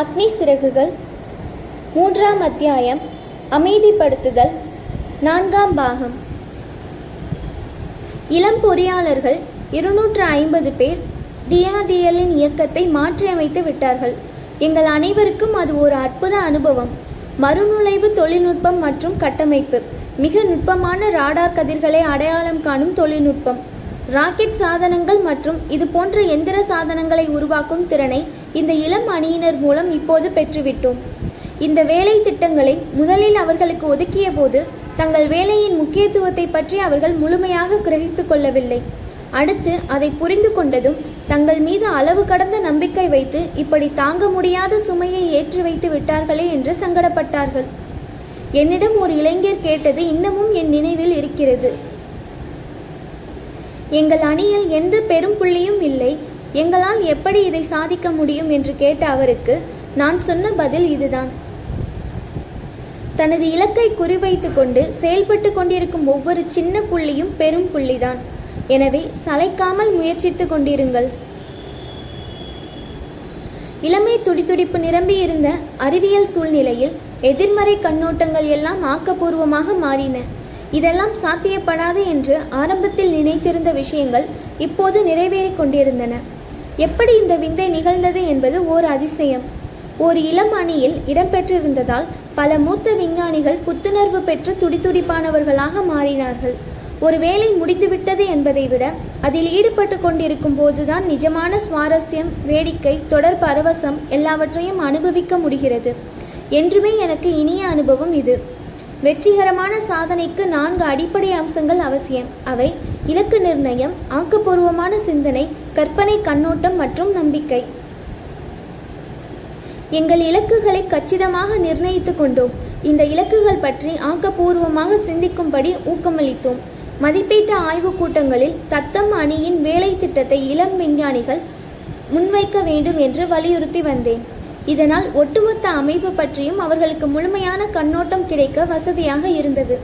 அக்னி சிறகுகள். மூன்றாம் அத்தியாயம். அமைதிப்படுத்துதல். நான்காம் பாகம். இளம் பொறியாளர்கள் இருநூற்று ஐம்பது பேர் டிஆர்டிஎல்லின் இயக்கத்தை மாற்றியமைத்து விட்டார்கள். எங்கள் அனைவருக்கும் அது ஒரு அற்புத அனுபவம். மறுநுழைவு தொழில்நுட்பம் மற்றும் கட்டமைப்பு. மிக நுட்பமான ராடார் கதிர்களை அடையாளம் காணும் தொழில்நுட்பம். ராக்கெட் சாதனங்கள் மற்றும் இது போன்ற எந்திர சாதனங்களை உருவாக்கும் திறனை இந்த இளம் அணியினர் மூலம் இப்போது பெற்றுவிட்டோம். இந்த வேலை திட்டங்களை முதலில் அவர்களுக்கு ஒதுக்கிய போது தங்கள் வேலையின் முக்கியத்துவத்தை பற்றி அவர்கள் முழுமையாக கிரகித்து கொள்ளவில்லை. அடுத்து அதை புரிந்து கொண்டதும் தங்கள் மீது அளவு கடந்த நம்பிக்கை வைத்து இப்படி தாங்க முடியாத சுமையை ஏற்றி வைத்து விட்டார்களே என்று சங்கடப்பட்டார்கள். என்னிடம் ஒரு இளைஞர் கேட்டது இன்னமும் என் நினைவில் இருக்கிறது. எங்கள் அணியில் எந்த பெரும் புள்ளியும் இல்லை எங்களால் எப்படி இதை சாதிக்க முடியும் என்று கேட்ட அவருக்கு நான் சொன்ன பதில் இதுதான். தனது இலக்கை குறிவைத்து கொண்டு செயல்பட்டு கொண்டிருக்கும் ஒவ்வொரு சின்ன புள்ளியும் பெரும் புள்ளிதான். எனவே சளைக்காமல் முயற்சித்து கொண்டிருங்கள். இளமை துடிதுடிப்பு நிரம்பியிருந்த அறிவியல் சூழ்நிலையில் எதிர்மறை கண்ணோட்டங்கள் எல்லாம் ஆக்கப்பூர்வமாக மாறின. இதெல்லாம் சாத்தியப்படாது என்று ஆரம்பத்தில் நினைத்திருந்த விஷயங்கள் இப்போது நிறைவேறிக் கொண்டிருந்தன. எப்படி இந்த விந்தை நிகழ்ந்தது என்பது ஓர் அதிசயம். ஓர் இளம் அணியில் இடம்பெற்றிருந்ததால் பல மூத்த விஞ்ஞானிகள் புத்துணர்வு பெற்று துடிதுடிப்பானவர்களாக மாறினார்கள். ஒரு வேலை முடிந்துவிட்டது என்பதை விட அதில் ஈடுபட்டு கொண்டிருக்கும் போதுதான் நிஜமான சுவாரஸ்யம் வேடிக்கை தொடர் பரவசம் எல்லாவற்றையும் அனுபவிக்க முடிகிறது. என்றுமே எனக்கு இனிய அனுபவம் இது. வெற்றிகரமான சாதனைக்கு நான்கு அடிப்படை அம்சங்கள் அவசியம். அவை இலக்கு நிர்ணயம் ஆக்கப்பூர்வமான சிந்தனை கற்பனை கண்ணோட்டம் மற்றும் நம்பிக்கை. எங்கள் இலக்குகளை கச்சிதமாக நிர்ணயித்து கொண்டோம். இந்த இலக்குகள் பற்றி ஆக்கப்பூர்வமாக சிந்திக்கும்படி ஊக்கமளித்தோம். மதிப்பீட்டு ஆய்வுக் கூட்டங்களில் தத்தம் அணியின் வேலை திட்டத்தை இளம் விஞ்ஞானிகள் முன்வைக்க வேண்டும் என்று வலியுறுத்தி வந்தேன். இதனால் ஒட்டுமொத்த அமைப்பு பற்றியும் அவர்களுக்கு முழுமையான கண்ணோட்டம் கிடைக்க வசதியாக இருந்தது.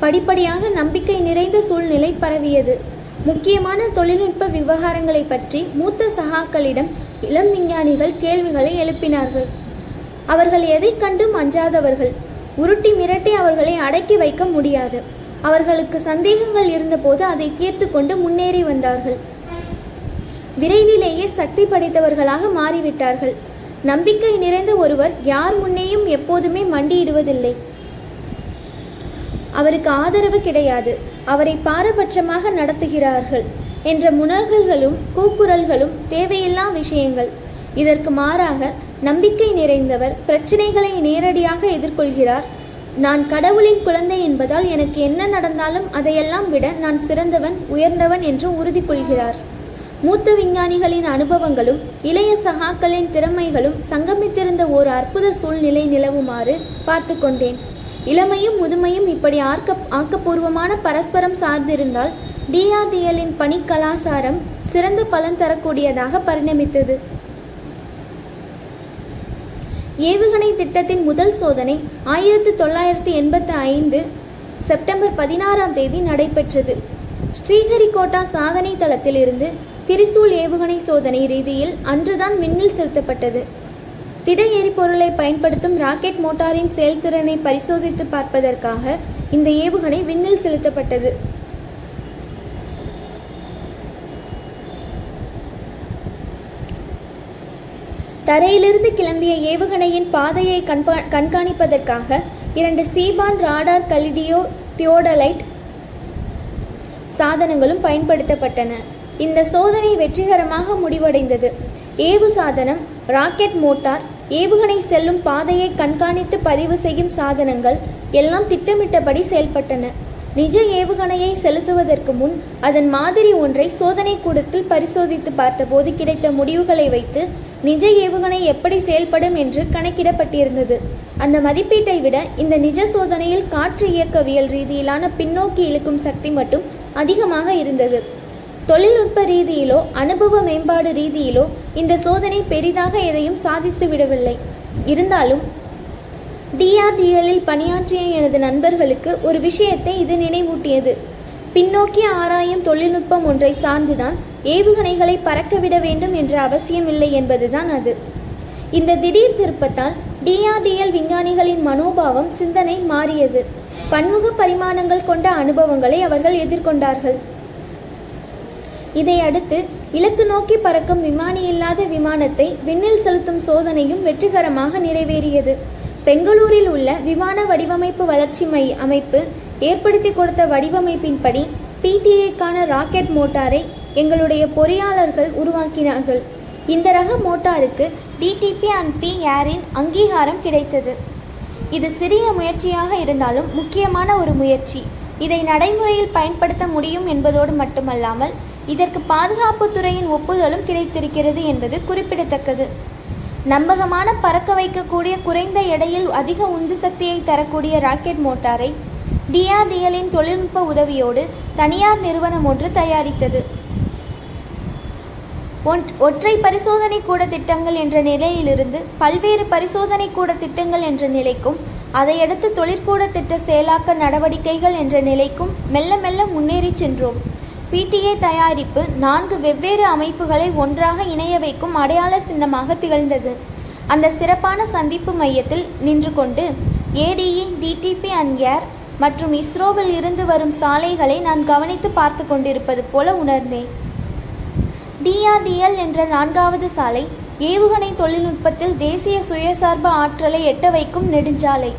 படிப்படியாக நம்பிக்கை நிறைந்த சூழ்நிலை பரவியது. முக்கியமான தொழில்நுட்ப விவகாரங்களை பற்றி மூத்த சகாக்களிடம் இளம் விஞ்ஞானிகள் கேள்விகளை எழுப்பினார்கள். அவர்கள் எதைக் கண்டும் அஞ்சாதவர்கள். உருட்டி மிரட்டி அவர்களை அடக்கி வைக்க முடியாது. அவர்களுக்கு சந்தேகங்கள் இருந்தபோது அதை தீர்த்து கொண்டு முன்னேறி வந்தார்கள். விரைவிலேயே சக்தி படைத்தவர்களாக மாறிவிட்டார்கள். நம்பிக்கை நிறைந்த ஒருவர் யார் முன்னேயும் எப்போதுமே மண்டியிடுவதில்லை. அவருக்கு ஆதரவு கிடையாது. அவரை பாரபட்சமாக நடத்துகிறார்கள் என்ற முனர்கள்களும் கூக்குரல்களும் தேவையில்லா விஷயங்கள். இதற்கு மாறாக நம்பிக்கை நிறைந்தவர் பிரச்சனைகளை நேரடியாக எதிர்கொள்கிறார். நான் கடவுளின் குழந்தை என்பதால் எனக்கு என்ன நடந்தாலும் அதையெல்லாம் விட நான் சிறந்தவன் உயர்ந்தவன் என்று உறுதி கொள்கிறார் மூத்த விஞ்ஞானிகளின் அனுபவங்களும் இளைய சகாக்களின் திறமைகளும் சங்கமித்திருந்த ஒரு அற்புத சூழ்நிலை நிலவுமாறு பார்த்து கொண்டேன். இளமையும் முதுமையும் இப்படி ஆக்க ஆக்கப்பூர்வமான பரஸ்பரம் சார்ந்திருந்தால் டிஆர்டிஎல்லின் பணி கலாசாரம் சிறந்த பலன் தரக்கூடியதாக பரிணமித்தது. ஏவுகணை திட்டத்தின் முதல் சோதனை ஆயிரத்தி தொள்ளாயிரத்தி எண்பத்தி ஐந்து செப்டம்பர் பதினாறாம் தேதி நடைபெற்றது. ஸ்ரீஹரிகோட்டா சாதனை தளத்தில் இருந்து திரிசூல் ஏவுகணை சோதனை ரீதியில் அன்றுதான் விண்ணில் செலுத்தப்பட்டது. திட எரிபொருளை பயன்படுத்தும் ராக்கெட் மோட்டாரின் செயல்திறனை பரிசோதித்து பார்ப்பதற்காக இந்த ஏவுகணை விண்ணில் செலுத்தப்பட்டது. தரையிலிருந்து கிளம்பிய ஏவுகணையின் பாதையை கண்பா கண்காணிப்பதற்காக இரண்டு சீபான் ராடார் கலிடியோ தியோடலைட் சாதனங்களும் பயன்படுத்தப்பட்டன. இந்த சோதனை வெற்றிகரமாக முடிவடைந்தது. ஏவு சாதனம் ராக்கெட் மோட்டார் ஏவுகணை செல்லும் பாதையை கண்காணித்து பதிவு செய்யும் சாதனங்கள் எல்லாம் திட்டமிட்டபடி செயல்பட்டன. நிஜ ஏவுகணையை செலுத்துவதற்கு முன் அதன் மாதிரி ஒன்றை சோதனை கூடத்தில் பரிசோதித்து பார்த்தபோது கிடைத்த முடிவுகளை வைத்து நிஜ ஏவுகணை எப்படி செயல்படும் என்று கணக்கிடப்பட்டிருந்தது. அந்த மதிப்பீட்டை விட இந்த நிஜ சோதனையில் காற்று இயக்கவியல் ரீதியிலான பின்னோக்கி இழுக்கும் சக்தி மட்டும் அதிகமாக இருந்தது. தொழில்நுட்ப ரீதியிலோ அனுபவ மேம்பாடு ரீதியிலோ இந்த சோதனை பெரிதாக எதையும் சாதித்து விடவில்லை. இருந்தாலும் டிஆர்டிஎல்லில் பணியாற்றிய எனது நண்பர்களுக்கு ஒரு விஷயத்தை இது நினைவூட்டியது. பின்னோக்கி ஆராயும் தொழில்நுட்பம் ஒன்றை சார்ந்துதான் ஏவுகணைகளை பறக்கவிட வேண்டும் என்ற அவசியமில்லை என்பதுதான் அது. இந்த திடீர் திருப்பத்தால் டிஆர்டிஎல் விஞ்ஞானிகளின் மனோபாவம் சிந்தனை மாறியது. பன்முக பரிமாணங்கள் கொண்ட அனுபவங்களை அவர்கள் எதிர்கொண்டார்கள். இதையடுத்து இலக்கு நோக்கி பறக்கும் விமானி இல்லாத விமானத்தை விண்ணில் செலுத்தும் சோதனையும் வெற்றிகரமாக நிறைவேறியது. பெங்களூரில் உள்ள விமான வடிவமைப்பு வளர்ச்சி மை அமைப்பு ஏற்படுத்தி கொடுத்த வடிவமைப்பின்படி பிடிஏக்கான ராக்கெட் மோட்டாரை எங்களுடைய பொறியாளர்கள் உருவாக்கினார்கள். இந்த ரக மோட்டாருக்கு டிடிபி அண்ட் பி ஏரின் அங்கீகாரம் கிடைத்தது. இது சிறிய முயற்சியாக இருந்தாலும் முக்கியமான ஒரு முயற்சி. இதை நடைமுறையில் பயன்படுத்த முடியும் என்பதோடு மட்டுமல்லாமல் இதற்கு பாதுகாப்புத் துறையின் ஒப்புதலும் கிடைத்திருக்கிறது என்பது குறிப்பிடத்தக்கது. நம்பகமான பறக்க வைக்கக்கூடிய குறைந்த எடையில் அதிக உந்து சக்தியை தரக்கூடிய ராக்கெட் மோட்டாரை டிஆர்டிஎலின் தொழில்நுட்ப உதவியோடு தனியார் நிறுவனம் ஒன்று தயாரித்தது. ஒன்- ஒற்றை பரிசோதனை கூட திட்டங்கள் என்ற நிலையிலிருந்து பல்வேறு பரிசோதனை கூட திட்டங்கள் என்ற நிலைக்கும் அதையடுத்து தொழிற்கூட திட்ட செயலாக்க நடவடிக்கைகள் என்ற நிலைக்கும் மெல்ல மெல்ல முன்னேறி சென்றோம். பிடிஏ தயாரிப்பு நான்கு வெவ்வேறு அமைப்புகளை ஒன்றாக இணைய வைக்கும் அடையாள சின்னமாக திகழ்ந்தது. அந்த சிறப்பான சந்திப்பு மையத்தில் நின்று கொண்டு ஏடிஇ டிடிபி அண்ட் ஏர் மற்றும் இஸ்ரோவில் இருந்து வரும் சாலைகளை நான் கவனித்து பார்த்து கொண்டிருப்பது போல உணர்ந்தேன். டிஆர்டிஎல் என்ற நான்காவது சாலை ஏவுகணை தொழில்நுட்பத்தில் தேசிய சுயசார்பு ஆற்றலை எட்ட வைக்கும் நெடுஞ்சாலை.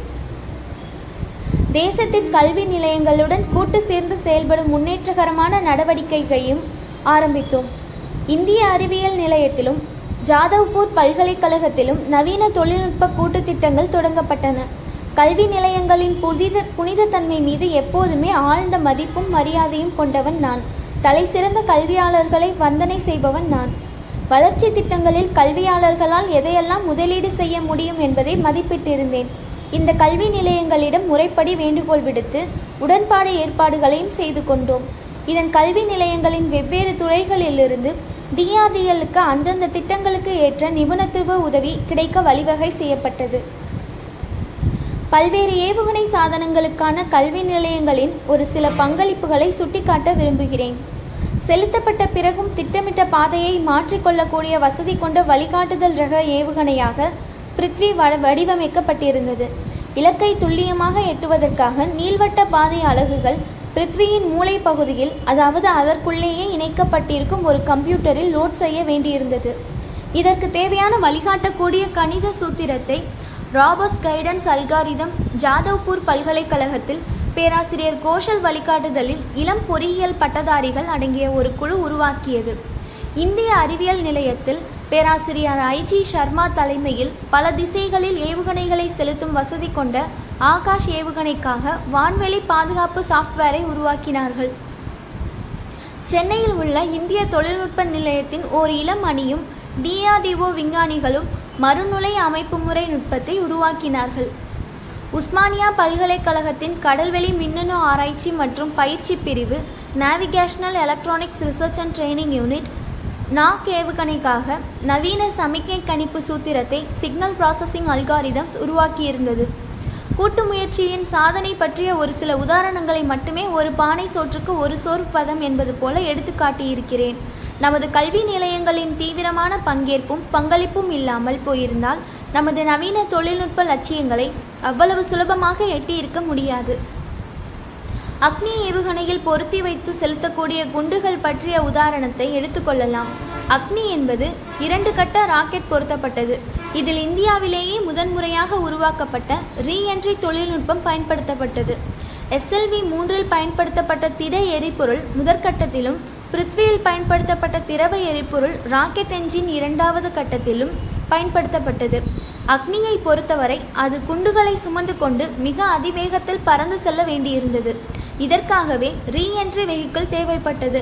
தேசத்தின் கல்வி நிலையங்களுடன் கூட்டு சேர்ந்து செயல்படும் முன்னேற்றகரமான நடவடிக்கைகளையும் ஆரம்பித்தோம். இந்திய அறிவியல் நிலையத்திலும் ஜாதவ்பூர் பல்கலைக்கழகத்திலும் நவீன தொழில்நுட்ப கூட்டு திட்டங்கள் தொடங்கப்பட்டன. கல்வி நிலையங்களின் புனித புனிதத்தன்மை மீது எப்போதுமே ஆழ்ந்த மதிப்பும் மரியாதையும் கொண்டவன் நான். தலைசிறந்த கல்வியாளர்களை வந்தனை செய்பவன் நான். வளர்ச்சி திட்டங்களில் கல்வியாளர்களால் எதையெல்லாம் முதலீடு செய்ய முடியும் என்பதை மதிப்பிட்டிருந்தேன். இந்த கல்வி நிலையங்களிடம் முறைப்படி வேண்டுகோள் விடுத்து உடன்பாடு ஏற்பாடுகளையும் செய்து கொண்டோம். இதன் கல்வி நிலையங்களின் வெவ்வேறு துறைகளிலிருந்து டிஆர்டிஎல்லுக்கு அந்தந்த திட்டங்களுக்கு ஏற்ற நிபுணத்துவ உதவி கிடைக்க வழிவகை செய்யப்பட்டது. பல்வேறு ஏவுகணை சாதனங்களுக்கான கல்வி நிலையங்களின் ஒரு சில பங்களிப்புகளை சுட்டிக்காட்ட விரும்புகிறேன். செலுத்தப்பட்ட பிறகும் திட்டமிட்ட பாதையை மாற்றிக்கொள்ளக்கூடிய வசதி கொண்ட வழிகாட்டுதல் ரக ஏவுகணையாக பிருத்வி வடிவமைக்கப்பட்டிருந்தது. இலக்கை துல்லியமாக எட்டுவதற்காக நீள்வட்ட பாதை அலகுகள் பிருத்வியின் மூளை பகுதியில் அதாவது அதற்குள்ளேயே இணைக்கப்பட்டிருக்கும் ஒரு கம்ப்யூட்டரில் லோட் செய்ய வேண்டியிருந்தது. இதற்கு தேவையான வழிகாட்டக்கூடிய கணித சூத்திரத்தை ராபர்ட் கைடன்ஸ் அல்காரிதம் ஜாதவ்பூர் பல்கலைக்கழகத்தில் பேராசிரியர் கோஷல் வழிகாட்டுதலில் இளம் பொறியியல் பட்டதாரிகள் அடங்கிய ஒரு குழு உருவாக்கியது. இந்திய அறிவியல் நிலையத்தில் பேராசிரியர் ஐஜி சர்மா தலைமையில் பல திசைகளில் ஏவுகணைகளை செலுத்தும் வசதி கொண்ட ஆகாஷ் ஏவுகணைக்காக வான்வெளி பாதுகாப்பு சாஃப்ட்வேரை உருவாக்கினார்கள். சென்னையில் உள்ள இந்திய தொழில்நுட்ப நிலையத்தின் ஓர் இளம் அணியும் டிஆர்டிஓ விஞ்ஞானிகளும் மறுநுழை அமைப்பு முறை நுட்பத்தை உருவாக்கினார்கள். உஸ்மானியா பல்கலைக்கழகத்தின் கடல்வெளி மின்னணு ஆராய்ச்சி மற்றும் பயிற்சி பிரிவு navigational electronics research and training unit Nag ஏவுகணைக்காக நவீன சமிக்ஞை கணிப்பு சூத்திரத்தை சிக்னல் ப்ராசஸிங் அல்காரிதம்ஸ் உருவாக்கியிருந்தது. கூட்டு முயற்சியின் சாதனை பற்றிய ஒரு சில உதாரணங்களை மட்டுமே ஒரு பானை சோற்றுக்கு ஒரு சோறு பதம் என்பது போல எடுத்துக்காட்டியிருக்கிறேன் நமது கல்வி நிலையங்களின் தீவிரமான பங்கேற்பும் பங்களிப்பும் இல்லாமல் போயிருந்தால் நமது நவீன தொழில்நுட்ப லட்சியங்களை அவ்வளவு சுலபமாக எட்டியிருக்க முடியாது. அக்னி ஏவுகணையில் பொருத்தி வைத்து செலுத்தக்கூடிய குண்டுகள் பற்றிய உதாரணத்தை எடுத்துக்கொள்ளலாம் அக்னி என்பது இரண்டு கட்ட ராக்கெட் பொருத்தப்பட்டது. இதில் இந்தியாவிலேயே முதன்முறையாக உருவாக்கப்பட்ட ரீஎன்ட்ரி தொழில்நுட்பம் பயன்படுத்தப்பட்டது. எஸ்எல்வி மூன்றில் பயன்படுத்தப்பட்ட திட எரிபொருள் முதற்கட்டத்திலும் பிருத்வியில் பயன்படுத்தப்பட்ட திரவ எரிபொருள் ராக்கெட் என்ஜின் இரண்டாவது கட்டத்திலும் பயன்படுத்தப்பட்டது. அக்னியை பொறுத்தவரை அது குண்டுகளை சுமந்து கொண்டு மிக அதிவேகத்தில் பறந்து செல்ல வேண்டியிருந்தது. இதற்காகவே ரீஎன்ட்ரி வெஹிக்கிள் தேவைப்பட்டது.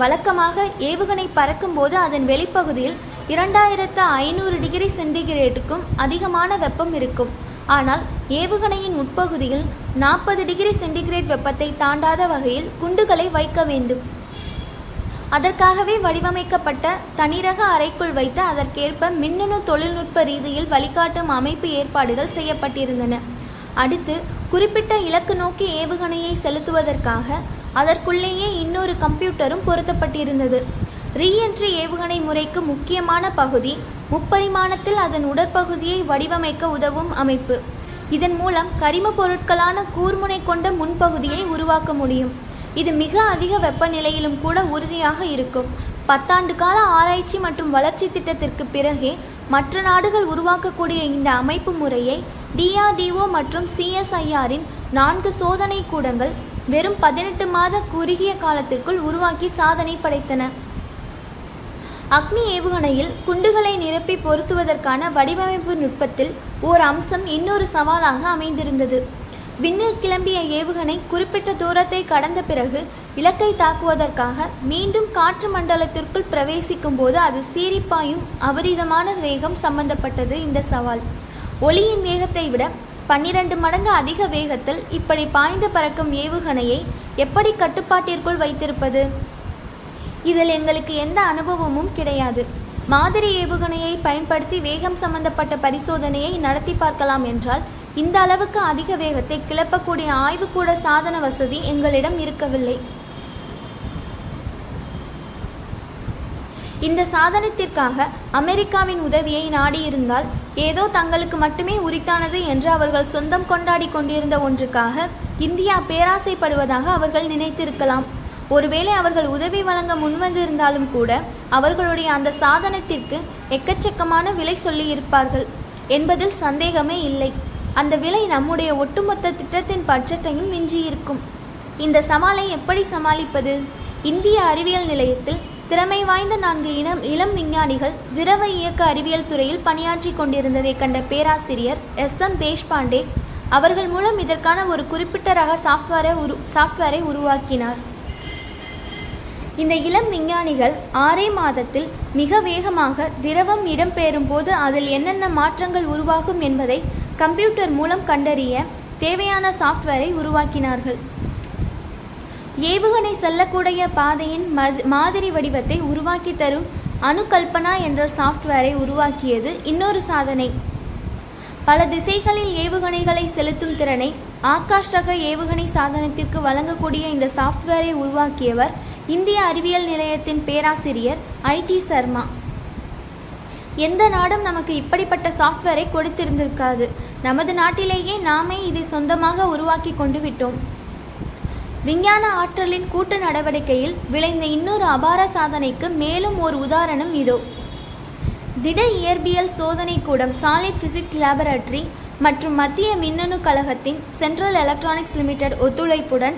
வழக்கமாக ஏவுகணை பறக்கும்போது அதன் வெளிப்பகுதியில் இரண்டாயிரத்து ஐநூறு டிகிரி சென்டிகிரேட்டுக்கும் அதிகமான வெப்பம் இருக்கும். ஆனால் ஏவுகணையின் உட்பகுதியில் நாற்பது டிகிரி சென்டிகிரேட் வெப்பத்தை தாண்டாத வகையில் குண்டுகளை வைக்க வேண்டும். அதற்காகவே வடிவமைக்கப்பட்ட தனிரக அறைக்குள் வைத்து அதற்கேற்ப மின்னணு தொழில்நுட்ப ரீதியில் வழிகாட்டும் அமைப்பு ஏற்பாடுகள் செய்யப்பட்டிருந்தன. அடுத்து குறிப்பிட்ட இலக்கு நோக்கி ஏவுகணையை செலுத்துவதற்காக அதற்குள்ளேயே இன்னொரு கம்ப்யூட்டரும் பொருத்தப்பட்டிருந்தது. ரீஎன்ட்ரி ஏவுகணை முறைக்கு முக்கியமான பகுதி முப்பரிமாணத்தில் அதன் உடற்பகுதியை வடிவமைக்க உதவும் அமைப்பு. இதன் மூலம் கரிம பொருட்களான கூர்முனை கொண்ட முன்பகுதியை உருவாக்க முடியும். இது மிக அதிக வெப்பநிலையிலும் கூட உறுதியாக இருக்கும். பத்தாண்டு கால ஆராய்ச்சி மற்றும் வளர்ச்சி திட்டத்திற்கு பிறகே மற்ற நாடுகள் உருவாக்கக்கூடிய இந்த அமைப்பு முறையை டிஆர்டிஓ மற்றும் சிஎஸ்ஐஆரின் நான்கு சோதனை கூடங்கள் வெறும் பதினெட்டு மாத குறுகிய காலத்திற்குள் உருவாக்கி சாதனை படைத்தன. அக்னி ஏவுகணையில் குண்டுகளை நிரப்பி பொருத்துவதற்கான வடிவமைப்பு நுட்பத்தில் ஓர் அம்சம் இன்னொரு சவாலாக அமைந்திருந்தது. விண்ணில் கிளம்பிய ஏவுகணை குறிப்பிட்ட தூரத்தை கடந்த பிறகு இலக்கை தாக்குவதற்காக மீண்டும் காற்று மண்டலத்திற்குள் பிரவேசிக்கும் போது அது சீரிப்பாயும் அபரிதமான வேகம் சம்பந்தப்பட்டது இந்த சவால். ஒளியின் வேகத்தை விட பன்னிரண்டு மடங்கு அதிக வேகத்தில் இப்படி பாய்ந்து பறக்கும் ஏவுகணையை எப்படி கட்டுப்பாட்டிற்குள் வைத்திருப்பது? இதில் எங்களுக்கு எந்த அனுபவமும் கிடையாது. மாதிரி ஏவுகணையை பயன்படுத்தி வேகம் சம்பந்தப்பட்ட பரிசோதனையை நடத்தி பார்க்கலாம் என்றால் இந்த அளவுக்கு அதிக வேகத்தை கிளப்பக்கூடிய ஆய்வுக்கூட சாதன வசதி எங்களிடம் இருக்கவில்லை. இந்த சாதனத்திற்காக அமெரிக்காவின் உதவியை நாடியிருந்தால் ஏதோ தங்களுக்கு மட்டுமே உரித்தானது என்று அவர்கள் சொந்தம் கொண்டாடி கொண்டிருந்த ஒன்றுக்காக இந்தியா பேராசைப்படுவதாக அவர்கள் நினைத்திருக்கலாம். ஒருவேளை அவர்கள் உதவி வழங்க முன்வந்திருந்தாலும் கூட அவர்களுடைய அந்த சாதனத்திற்கு எக்கச்சக்கமான விலை சொல்லியிருப்பார்கள் என்பதில் சந்தேகமே இல்லை. அந்த விலை நம்முடைய ஒட்டுமொத்த திட்டத்தின் பட்ஜெட்டையும் மிஞ்சியிருக்கும். இந்த சவாலை எப்படி சமாளிப்பது? இந்திய அறிவியல் நிலையத்தில் திறமை வாய்ந்த நான்கு இனம் இளம் விஞ்ஞானிகள் திரவ இயக்க அறிவியல் துறையில் பணியாற்றி கொண்டிருந்ததை கண்ட பேராசிரியர் எஸ். எம். தேஷ்பாண்டே அவர்கள் மூலம் இதற்கான ஒரு குறிப்பிட்ட ரக சாஃப்ட்வேரை உரு சாஃப்ட்வேரை உருவாக்கினார். இந்த இளம் விஞ்ஞானிகள் ஆறே மாதத்தில் மிக வேகமாக திரவம் இடம்பெறும் போது அதில் என்னென்ன மாற்றங்கள் உருவாகும் என்பதை கம்ப்யூட்டர் மூலம் கண்டறிய தேவையான சாஃப்ட்வேரை உருவாக்கினார்கள். ஏவுகணை செல்லக்கூடிய பாதையின் மாதிரி வடிவத்தை உருவாக்கி தரும் அணுகல்பனா என்ற சாஃப்ட்வேரை உருவாக்கியது இன்னொரு சாதனை. பல திசைகளில் ஏவுகணைகளை செலுத்தும் திறனை ஆகாஷ் ரக ஏவுகணை சாதனத்திற்கு வழங்கக்கூடிய இந்த சாஃப்ட்வேரை உருவாக்கியவர் இந்திய அறிவியல் நிலையத்தின் பேராசிரியர் ஐடி சர்மா. எந்த நாடும் நமக்கு இப்படிப்பட்ட சாஃப்ட்வேரை கொடுத்திருந்திருக்காது. நமது நாட்டிலேயே நாமே இதை சொந்தமாக உருவாக்கி கொண்டு விட்டோம். விஞ்ஞான ஆற்றலின் கூட்டு நடவடிக்கையில் விளைந்த இன்னொரு அபார சாதனைக்கு மேலும் ஒரு உதாரணம் இதோ. திட இயற்பியல் சோதனை கூடம் சாலிட் பிசிக்ஸ் லேபரட்டரி மற்றும் மத்திய மின்னணு கழகத்தின் சென்ட்ரல் எலக்ட்ரானிக்ஸ் லிமிடெட் ஒத்துழைப்புடன்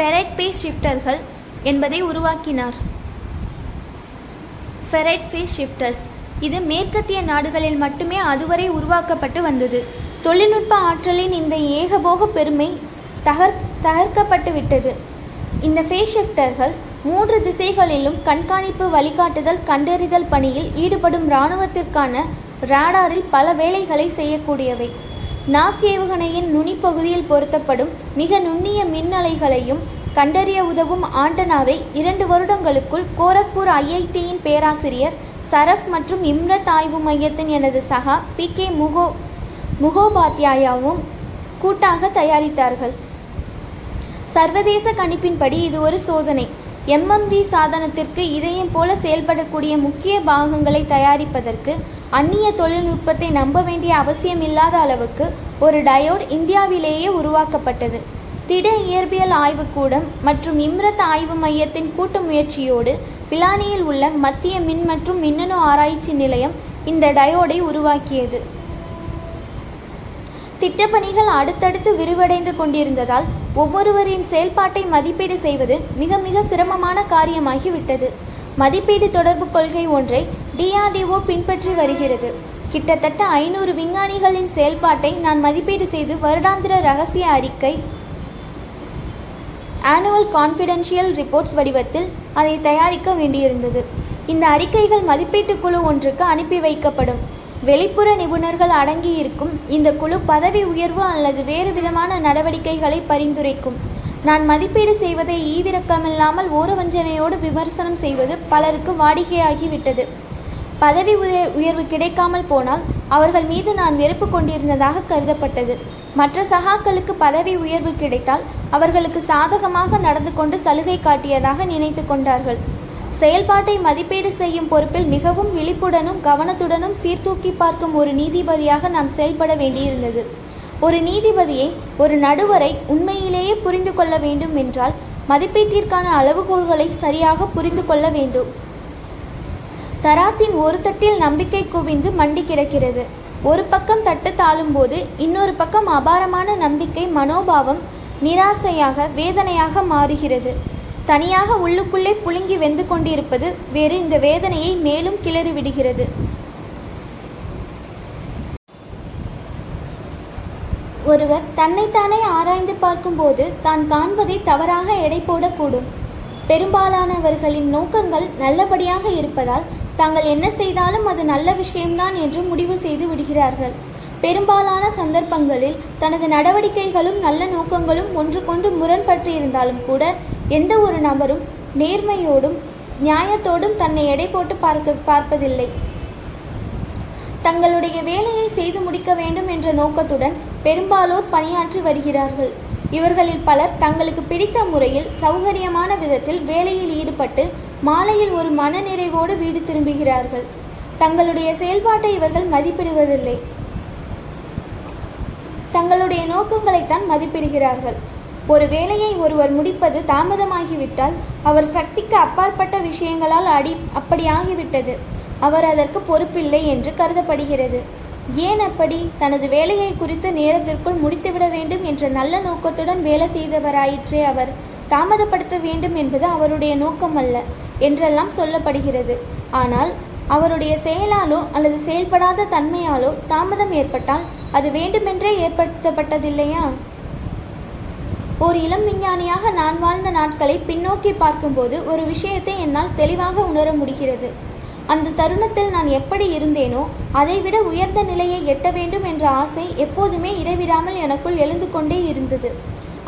பெரைட் பேஸ் ஷிஃப்டர்கள் என்பதை உருவாக்கினார். ஃபெரைட் ஃபேஸ் ஷிஃப்டர்ஸ் இது மேற்கத்திய நாடுகளில் மட்டுமே அதுவரை உருவாக்கப்பட்டு வந்தது. தொழில்நுட்ப ஆற்றலின் இந்த ஏகபோக பெருமை தகர் தகர்க்கப்பட்டு விட்டது. இந்த ஃபேஸ் ஷிஃப்டர்கள் மூன்று திசைகளிலும் கண்காணிப்பு வழிகாட்டுதல் கண்டறிதல் பணியில் ஈடுபடும் இராணுவத்திற்கான ராடாரில் பல வேலைகளை செய்யக்கூடியவை. நாக் ஏவுகணையின் நுனிப்பகுதியில் பொருத்தப்படும் மிக நுண்ணிய மின்னலைகளையும் கண்டறிய உதவும் ஆண்டனாவை இரண்டு வருடங்களுக்குள் கோரக்பூர் ஐஐடியின் பேராசிரியர் சரஃப் மற்றும் இம்ரத் ஆய்வு மையத்தின் எனது சகா பி கே முகோ முகோபாத்யாயாவும் கூட்டாக தயாரித்தார்கள். சர்வதேச கணிப்பின்படி இது ஒரு சோதனை. எம்எம்வி சாதனத்திற்கு இதயம் போல செயல்படக்கூடிய முக்கிய பாகங்களை தயாரிப்பதற்கு அந்நிய தொழில்நுட்பத்தை நம்ப வேண்டிய அவசியமில்லாத அளவுக்கு ஒரு டயோட் இந்தியாவிலேயே உருவாக்கப்பட்டது. திட இயற்பியல் ஆய்வுக்கூடம் மற்றும் இம்ரத் ஆய்வு மையத்தின் கூட்டு முயற்சியோடு பிலானியில் உள்ள மத்திய மின் மற்றும் மின்னணு ஆராய்ச்சி நிலையம் இந்த டயோடை உருவாக்கியது. திட்டப்பணிகள் அடுத்தடுத்து விரிவடைந்து கொண்டிருந்ததால் ஒவ்வொருவரின் செயல்பாட்டை மதிப்பீடு செய்வது மிக மிக சிரமமான காரியமாகிவிட்டது. மதிப்பீடு தொடர்பு கொள்கை ஒன்றை டிஆர்டிஓ பின்பற்றி வருகிறது. கிட்டத்தட்ட ஐநூறு விஞ்ஞானிகளின் செயல்பாட்டை நான் மதிப்பீடு செய்து வருடாந்திர ரகசிய அறிக்கை ஆனுவல் கான்ஃபிடென்ஷியல் ரிப்போர்ட்ஸ் வடிவத்தில் அதை தயாரிக்க வேண்டியிருந்தது. இந்த அறிக்கைகள் மதிப்பீட்டு குழு ஒன்றுக்கு அனுப்பி வைக்கப்படும். வெளிப்புற நிபுணர்கள் அடங்கியிருக்கும் இந்த குழு பதவி உயர்வு அல்லது வேறு விதமான நடவடிக்கைகளை பரிந்துரைக்கும். நான் மதிப்பீடு செய்வதை ஈவிரக்கமில்லாமல் ஓரவஞ்சனையோடு விமர்சனம் செய்வது பலருக்கு வாடிக்கையாகிவிட்டது. பதவி உயர்வு கிடைக்காமல் போனால் அவர்கள் மீது நான் வெறுப்பு கொண்டிருந்ததாக கருதப்பட்டது. மற்ற சகாக்களுக்கு பதவி உயர்வு கிடைத்தால் அவர்களுக்கு சாதகமாக நடந்து கொண்டு சலுகை காட்டியதாக நினைத்து கொண்டார்கள். செயல்பாட்டை மதிப்பீடு செய்யும் பொறுப்பில் மிகவும் விழிப்புடனும் கவனத்துடனும் சீர்தூக்கி பார்க்கும் ஒரு நீதிபதியாக நான் செயல்பட வேண்டியிருந்தது. ஒரு நீதிபதியை ஒரு நடுவரை உண்மையிலேயே புரிந்து கொள்ள வேண்டும் என்றால் மதிப்பீட்டிற்கான அளவுகோல்களை சரியாக புரிந்து கொள்ள வேண்டும். தராசின் ஒரு தட்டில் நம்பிக்கை குவிந்து மண்டி கிடக்கிறது. ஒரு பக்கம் தட்டு தாழும்போது இன்னொரு பக்கம் அபாரமான நம்பிக்கை மனோபாவம் நிராசையாக வேதனையாக மாறுகிறது. தனியாக உள்ளுக்குள்ளே புழுங்கி வெந்து கொண்டிருப்பது வேறு இந்த வேதனையை மேலும் கிளறி விடுகிறது ஒருவர் தன்னைத்தானே ஆராய்ந்து பார்க்கும்போது தான் காண்பதை தவறாக எடை போடக்கூடும். பெரும்பாலானவர்களின் நோக்கங்கள் நல்லபடியாக இருப்பதால் தாங்கள் என்ன செய்தாலும் அது நல்ல விஷயம்தான் என்று முடிவு செய்து விடுகிறார்கள். பெரும்பாலான சந்தர்ப்பங்களில் தனது நடவடிக்கைகளும் நல்ல நோக்கங்களும் ஒன்றுக்கொன்று முரண்பட்டு இருந்தாலும் கூட எந்த ஒரு நபரும் நேர்மையோடும் நியாயத்தோடும் தன்னை எடை போட்டு பார்க்க பார்ப்பதில்லை. தங்களுடைய வேலையை செய்து முடிக்க வேண்டும் என்ற நோக்கத்துடன் பெரும்பாலோர் பணியாற்றி வருகிறார்கள். இவர்களில் பலர் தங்களுக்கு பிடித்த முறையில் சௌகரியமான விதத்தில் வேலையில் ஈடுபட்டு மாலையில் ஒரு மனநிறைவோடு வீடு திரும்புகிறார்கள். தங்களுடைய செயல்பாட்டை இவர்கள் மதிப்பிடுவதில்லை. தங்களுடைய நோக்கங்களைத்தான் மதிப்பிடுகிறார்கள். ஒரு வேலையை ஒருவர் முடிப்பது தாமதமாகிவிட்டால் அவர் சக்திக்கு அப்பாற்பட்ட விஷயங்களால் அடி அப்படியாகிவிட்டது. அவர் அதற்கு பொறுப்பில்லை என்று கருதப்படுகிறது. ஏன் அப்படி? தனது வேலையை குறித்து நேரத்திற்குள் முடித்துவிட வேண்டும் என்ற நல்ல நோக்கத்துடன் வேலை செய்தவராயிற்றே அவர். தாமதப்படுத்த வேண்டும் என்பது அவருடைய நோக்கம் அல்ல என்றெல்லாம் சொல்லப்படுகிறது. ஆனால் அவருடைய செயலாலோ அல்லது செயல்படாத தன்மையாலோ தாமதம் ஏற்பட்டால் அது வேண்டுமென்றே ஏற்படுத்தப்பட்டதில்லையா? ஒரு இளம் விஞ்ஞானியாக நான் வாழ்ந்த நாட்களை பின்னோக்கி பார்க்கும்போது ஒரு விஷயத்தை என்னால் தெளிவாக உணர முடிகிறது. அந்த தருணத்தில் நான் எப்படி இருந்தேனோ அதைவிட உயர்ந்த நிலையை எட்ட வேண்டும் என்ற ஆசை எப்போதுமே இடைவிடாமல் எனக்குள் எழுந்து கொண்டே இருந்தது.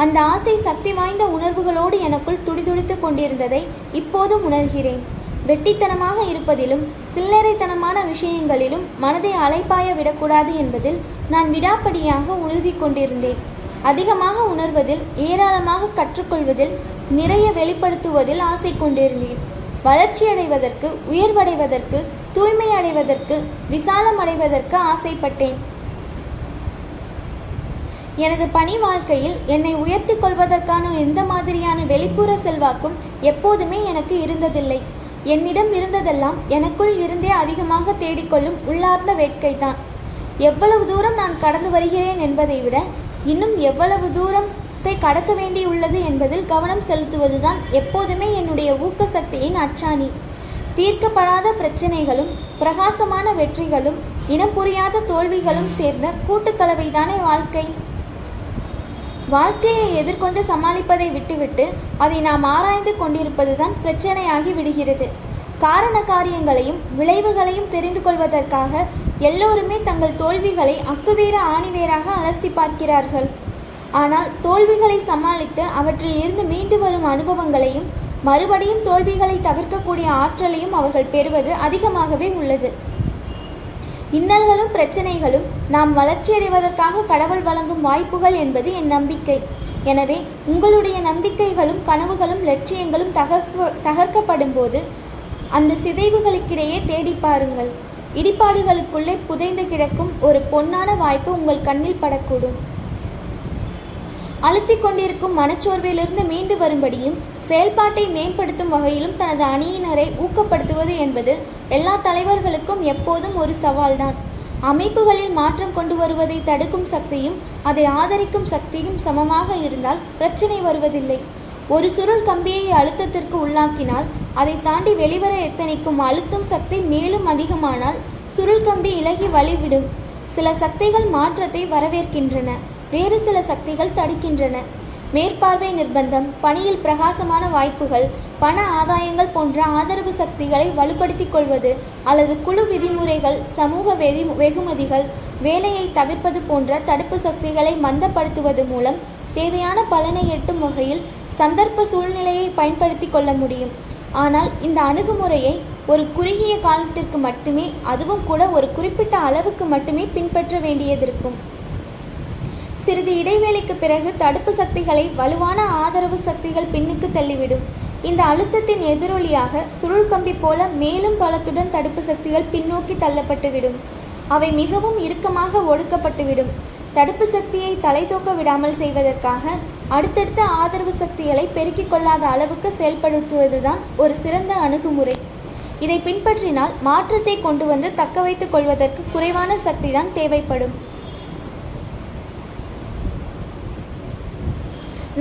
அந்த ஆசை சக்தி வாய்ந்த உணர்வுகளோடு எனக்குள் துடிதுடித்து கொண்டிருந்ததை இப்போதும் உணர்கிறேன். வெட்டித்தனமாக இருப்பதிலும் சில்லறைத்தனமான விஷயங்களிலும் மனதை அலைப்பாய விடக்கூடாது என்பதில் நான் விடாப்படியாக உறுதி கொண்டிருந்தேன். அதிகமாக உணர்வதில் ஏராளமாக கற்றுக்கொள்வதில் நிறைய வெளிப்படுத்துவதில் ஆசை கொண்டிருந்தேன். வளர்ச்சியடைவதற்கு உயர்வடைவதற்கு தூய்மை அடைவதற்கு விசாலம் அடைவதற்கு ஆசைப்பட்டேன். எனது பணி வாழ்க்கையில் என்னை உயர்த்தி கொள்வதற்கான எந்த மாதிரியான வெளிப்புற செல்வாக்கும் எப்போதுமே எனக்கு இருந்ததில்லை. என்னிடம் இருந்ததெல்லாம் எனக்குள் இருந்தே அதிகமாக தேடிக்கொள்ளும் உள்ளார்ந்த வேட்கைதான். எவ்வளவு தூரம் நான் கடந்து வருகிறேன் என்பதை விட இன்னும் எவ்வளவு தூரத்தை கடக்க வேண்டியுள்ளது என்பதில் கவனம் செலுத்துவதுதான் எப்போதுமே என்னுடைய ஊக்க சக்தியின் அச்சாணி. தீர்க்கப்படாத பிரச்சனைகளும் பிரகாசமான வெற்றிகளும் இனம் புரியாத தோல்விகளும் சேர்ந்த கூட்டுக்கலவைதானே வாழ்க்கை? வாழ்க்கையை எதிர்கொண்டு சமாளிப்பதை விட்டுவிட்டு அதை நாம் ஆராய்ந்து கொண்டிருப்பதுதான் பிரச்சனையாகி விடுகிறது. காரண காரியங்களையும் விளைவுகளையும் தெரிந்து கொள்வதற்காக எல்லோருமே தங்கள் தோல்விகளை அக்குவேர ஆணிவேராக அலசி பார்க்கிறார்கள். ஆனால் தோல்விகளை சமாளித்து அவற்றில் இருந்து மீண்டு வரும் அனுபவங்களையும் மறுபடியும் தோல்விகளை தவிர்க்கக்கூடிய ஆற்றலையும் அவர்கள் பெறுவது அதிகமாகவே உள்ளது. இன்னல்களும் பிரச்சனைகளும் நாம் வளர்ச்சியடைவதற்காக கடவுள் வழங்கும் வாய்ப்புகள் என்பது என் நம்பிக்கை. எனவே உங்களுடைய நம்பிக்கைகளும் கனவுகளும் லட்சியங்களும் தகர்க்க தகர்க்கப்படும் போது அந்த சிதைவுகளுக்கிடையே தேடி பாருங்கள். இடிபாடுகளுக்குள்ளே புதைந்து கிடக்கும் ஒரு பொன்னான வாய்ப்பு உங்கள் கண்ணில் படக்கூடும். அழுத்திக் கொண்டிருக்கும் மனச்சோர்விலிருந்து மீண்டு வரும்படியும் செயல்பாட்டை மேம்படுத்தும் வகையிலும் தனது அணியினரை ஊக்கப்படுத்துவது என்பது எல்லா தலைவர்களுக்கும் எப்போதும் ஒரு சவால்தான். அமைப்புகளில் மாற்றம் கொண்டு வருவதை தடுக்கும் சக்தியும் அதை ஆதரிக்கும் சக்தியும் சமமாக இருந்தால் பிரச்சனை வருவதில்லை. ஒரு சுருள் கம்பியை அழுத்தத்திற்கு உள்ளாக்கினால் அதை தாண்டி வெளிவர எத்தனைக்கும் அழுத்தும் சக்தி மேலும் அதிகமானால் சுருள் கம்பி இலகி வழிவிடும். சில சக்திகள் மாற்றத்தை வரவேற்கின்றன வேறு சில சக்திகள் தடுக்கின்றன. மேற்பார்வை நிர்பந்தம் பணியில் பிரகாசமான வாய்ப்புகள் பண ஆதாயங்கள் போன்ற ஆதரவு சக்திகளை வலுப்படுத்திக் கொள்வது அல்லது குழு விதிமுறைகள் சமூக வெதி வெகுமதிகள் வேலையை தவிர்ப்பது போன்ற தடுப்பு சக்திகளை மந்தப்படுத்துவது மூலம் தேவையான பலனை எட்டும் வகையில் சந்தர்ப்ப சூழ்நிலையை பயன்படுத்தி கொள்ள முடியும். ஆனால் இந்த அணுகுமுறையை ஒரு குறுகிய காலத்திற்கு மட்டுமே அதுவும் கூட ஒரு குறிப்பிட்ட அளவுக்கு மட்டுமே பின்பற்ற வேண்டியதிருக்கும். சிறிது இடைவேளைக்கு பிறகு தடுப்பு சக்திகளை வலுவான ஆதரவு சக்திகள் பின்னுக்கு தள்ளிவிடும். இந்த அழுத்தத்தின் எதிரொலியாக சுருள் கம்பி போல மேலும் பலத்துடன் தடுப்பு சக்திகள் பின்னோக்கி தள்ளப்பட்டுவிடும். அவை மிகவும் இறுக்கமாக ஒடுக்கப்பட்டுவிடும். தடுப்பு சக்தியை தலை தூக்க விடாமல் செய்வதற்காக அடுத்தடுத்த ஆதரவு சக்திகளை பெருக்கிக் கொள்ளாத அளவுக்கு செயல்படுத்துவதுதான் ஒரு சிறந்த அணுகுமுறை. இதை பின்பற்றினால் மாற்றத்தை கொண்டு வந்து தக்க வைத்துக் கொள்வதற்கு குறைவான சக்திதான் தேவைப்படும்.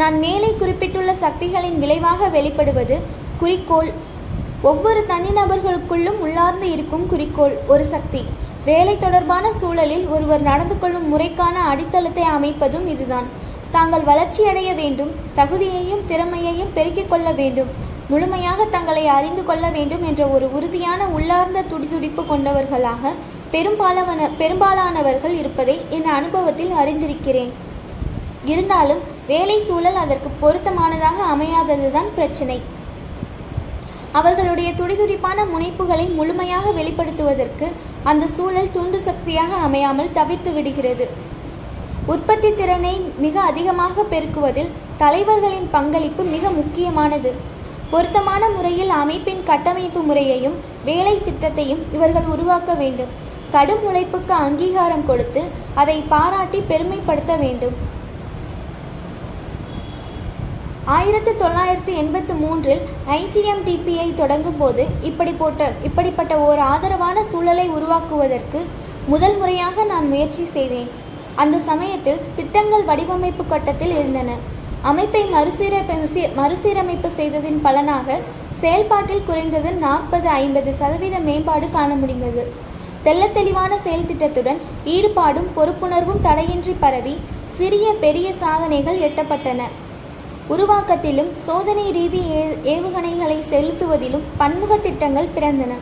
நான் மேலே குறிப்பிட்டுள்ள சக்திகளின் விளைவாக வெளிப்படுவது குறிக்கோள். ஒவ்வொரு தனிநபர்களுக்குள்ளும் உள்ளார்ந்து இருக்கும் குறிக்கோள் ஒரு சக்தி. வேலை தொடர்பான சூழலில் ஒருவர் நடந்து கொள்ளும் முறைக்கான அடித்தளத்தை அமைப்பதும் இதுதான். தாங்கள் வளர்ச்சியடைய வேண்டும் தகுதியையும் திறமையையும் பெருக்கிக் கொள்ள வேண்டும் முழுமையாக தங்களை அறிந்து கொள்ள வேண்டும் என்ற ஒரு உறுதியான உள்ளார்ந்த துடிதுடிப்பு கொண்டவர்களாக பெரும்பாலான பெரும்பாலானவர்கள் இருப்பதை என் அனுபவத்தில் அறிந்திருக்கிறேன். இருந்தாலும் வேலை சூழல் அதற்கு பொருத்தமானதாக அமையாததுதான் பிரச்சினை. அவர்களுடைய துடிதுடிப்பான முனைப்புகளை முழுமையாக வெளிப்படுத்துவதற்கு அந்த சூழல் தூண்டு சக்தியாக அமையாமல் தவித்து விடுகிறது. உற்பத்தி திறனை மிக அதிகமாக பெருக்குவதில் தலைவர்களின் பங்களிப்பு மிக முக்கியமானது. பொருத்தமான முறையில் அமைப்பின் கட்டமைப்பு முறையையும் வேலை திட்டத்தையும் இவர்கள் உருவாக்க வேண்டும். கடும் உழைப்புக்கு அங்கீகாரம் கொடுத்து அதை பாராட்டி பெருமைப்படுத்த வேண்டும். ஆயிரத்தி தொள்ளாயிரத்தி எண்பத்தி மூன்றில் ஐஜிஎம்டிபியை தொடங்கும் போது இப்படி போட்ட இப்படிப்பட்ட ஓர் ஆதரவான சூழலை உருவாக்குவதற்கு முதல் முறையாக நான் முயற்சி செய்தேன். அந்த சமயத்தில் திட்டங்கள் வடிவமைப்பு கட்டத்தில் இருந்தன. அமைப்பை மறுசீரமைப்பு மறுசீரமைப்பு செய்ததின் பலனாக செயல்பாட்டில் குறைந்தது நாற்பது ஐம்பது சதவீத மேம்பாடு காண முடிந்தது. தெள்ளத்தெளிவான செயல் திட்டத்துடன் ஈடுபாடும் பொறுப்புணர்வும் தடையின்றி பரவி சிறிய பெரிய சாதனைகள் எட்டப்பட்டன. உருவாக்கத்திலும் சோதனை ரீதி ஏ- ஏவுகணைகளை செலுத்துவதிலும் பன்முக திட்டங்கள் பிறந்தன.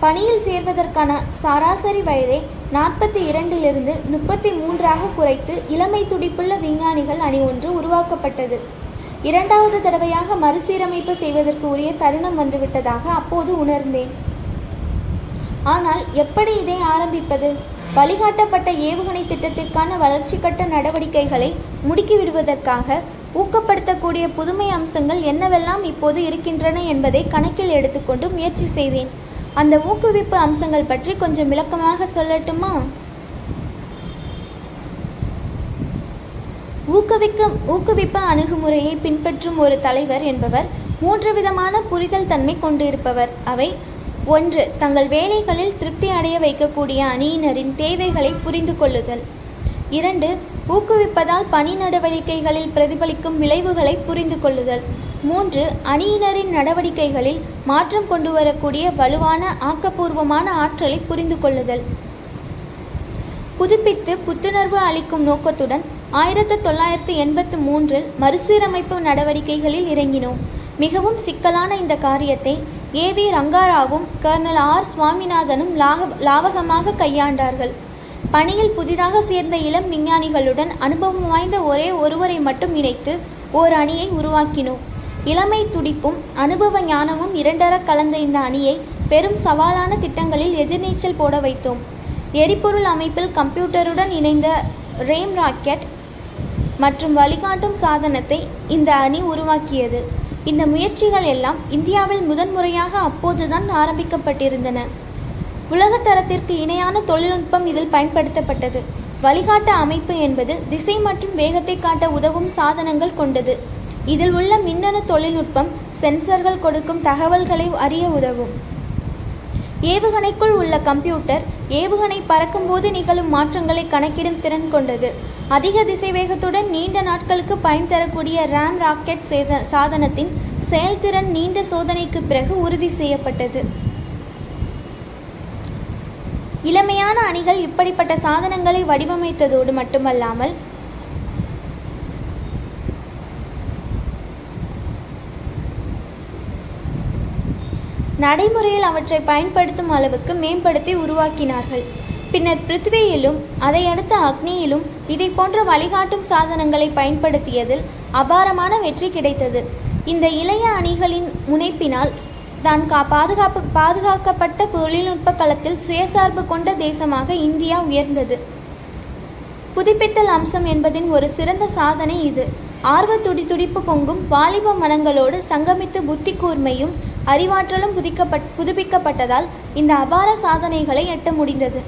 பணியில் சேர்வதற்கான சராசரி வயதை நாற்பத்தி இரண்டிலிருந்து முப்பத்தி மூன்றாக குறைத்து இளமை துடிப்புள்ள விஞ்ஞானிகள் அணி ஒன்று உருவாக்கப்பட்டது. இரண்டாவது தடவையாக மறுசீரமைப்பு செய்வதற்கு உரிய தருணம் வந்துவிட்டதாக அப்போது உணர்ந்தேன். ஆனால் எப்படி இதை ஆரம்பிப்பது? வழிகாட்டப்பட்ட ஏவுகணை திட்டத்திற்கான வளர்ச்சி கட்ட நடவடிக்கைகளை முடுக்கிவிடுவதற்காக ஊக்கப்படுத்தக்கூடிய புதுமை அம்சங்கள் என்னவெல்லாம் இப்போது இருக்கின்றன என்பதை கணக்கில் எடுத்துக்கொண்டு முயற்சி செய்தேன். அந்த ஊக்குவிப்பு அம்சங்கள் பற்றி கொஞ்சம் விளக்கமாக சொல்லட்டுமா? ஊக்குவிக்கும் ஊக்குவிப்பு அணுகுமுறையை பின்பற்றும் ஒரு தலைவர் என்பவர் மூன்று விதமான புரிதல் தன்மை கொண்டிருப்பவர். அவை ஒன்று தங்கள் வேலைகளில் திருப்தி அடைய வைக்கக்கூடிய அணியினரின் தேவைகளை புரிந்து கொள்ளுதல். இரண்டு ஊக்குவிப்பதால் பணி நடவடிக்கைகளில் பிரதிபலிக்கும் விளைவுகளை புரிந்து கொள்ளுதல். மூன்று அணியினரின் நடவடிக்கைகளில் மாற்றம் கொண்டு வரக்கூடிய வலுவான ஆக்கப்பூர்வமான ஆற்றலை புரிந்து கொள்ளுதல் புதுப்பித்து புத்துணர்வு அளிக்கும் நோக்கத்துடன் ஆயிரத்து தொள்ளாயிரத்து எண்பத்து மூன்றில் மறுசீரமைப்பு நடவடிக்கைகளில் இறங்கினோம். மிகவும் சிக்கலான இந்த காரியத்தை ஏ வி ரங்காராவும் கர்னல் ஆர் சுவாமிநாதனும் லாக லாவகமாக கையாண்டார்கள். பணியில் புதிதாக சேர்ந்த இளம் விஞ்ஞானிகளுடன் அனுபவம் வாய்ந்த ஒரே ஒருவரை மட்டும் இணைத்து ஓர் அணியை உருவாக்கினோம். இளமை துடிப்பும் அனுபவ ஞானமும் இரண்டர கலந்த இந்த அணியை பெரும் சவாலான திட்டங்களில் எதிர்நீச்சல் போட வைத்தோம். எரிபொருள் அமைப்பில் கம்ப்யூட்டருடன் இணைந்த ரேம் ராக்கெட் மற்றும் வழிகாட்டும் சாதனத்தை இந்த அணி உருவாக்கியது. இந்த முயற்சிகள் எல்லாம் இந்தியாவில் முதன்முறையாக அப்போதுதான் ஆரம்பிக்கப்பட்டிருந்தன. உலகத்தரத்திற்கு இணையான தொழில்நுட்பம் இதில் பயன்படுத்தப்பட்டது. வழிகாட்ட அமைப்பு என்பது திசை மற்றும் வேகத்தை காட்ட உதவும் சாதனங்கள் கொண்டது. இதில் உள்ள மின்னணு தொழில்நுட்பம் சென்சர்கள் கொடுக்கும் தகவல்களை அறிய உதவும். ஏவுகணைக்குள் உள்ள கம்ப்யூட்டர் ஏவுகணை பறக்கும்போது நிகழும் மாற்றங்களை கணக்கிடும் திறன் கொண்டது. அதிக திசைவேகத்துடன் நீண்ட நாட்களுக்கு பயன் தரக்கூடிய ரேம் ராக்கெட் சேத சாதனத்தின் செயல்திறன் நீண்ட சோதனைக்கு பிறகு உறுதி செய்யப்பட்டது. இளமையான அணிகள் இப்படிப்பட்ட சாதனங்களை வடிவமைத்ததோடு மட்டுமல்லாமல் நடைமுறையில் அவற்றை பயன்படுத்தும் அளவுக்கு மேம்படுத்தி உருவாக்கினார்கள். பின்னர் பிருத்வியிலும் அதையடுத்து அக்னியிலும் இதை போன்ற வழிகாட்டும் சாதனங்களை பயன்படுத்தியதில் அபாரமான வெற்றி கிடைத்தது. இந்த இளைய அணிகளின் முனைப்பினால் தான் கா பாதுகாப்பு பாதுகாக்கப்பட்ட தொழில்நுட்ப களத்தில் சுயசார்பு கொண்ட தேசமாக இந்தியா உயர்ந்தது. புதுப்பித்தல் அம்சம் என்பதின் ஒரு சிறந்த சாதனை இது. ஆர்வ துடி துடிப்பு பொங்கும் வாலிப மனங்களோடு சங்கமித்து புத்தி கூர்மையும் அறிவாற்றலும் புதிக்கப்பட் புதுப்பிக்கப்பட்டதால் இந்த அபார சாதனைகளை எட்ட முடிந்தது.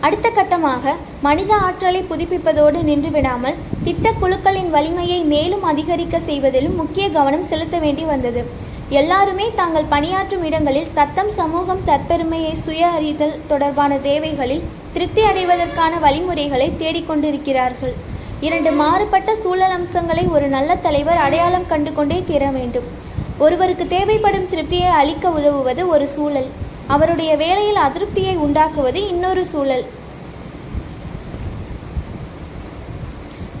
அடுத்த கட்டமாக மனித ஆற்றலை புதுப்பிப்பதோடு நின்றுவிடாமல் திட்டக் குழுக்களின் வலிமையை மேலும் அதிகரிக்க செய்வதிலும் முக்கிய கவனம் செலுத்த வேண்டி வந்தது. எல்லாருமே தாங்கள் பணியாற்றும் இடங்களில் தத்தம் சமூகம் தற்பெருமையை சுய அறிதல் தொடர்பான தேவைகளில் திருப்தி அடைவதற்கான வழிமுறைகளை தேடிக்கொண்டிருக்கிறார்கள் இரண்டு மாறுபட்ட சூழல் அம்சங்களை ஒரு நல்ல தலைவர் அடையாளம் கண்டு கொண்டே தீர வேண்டும். ஒருவருக்கு தேவைப்படும் திருப்தியை அளிக்க உதவுவது ஒரு சூழல். அவருடைய வேலையில் அதிருப்தியை உண்டாக்குவது இன்னொரு சூழல்.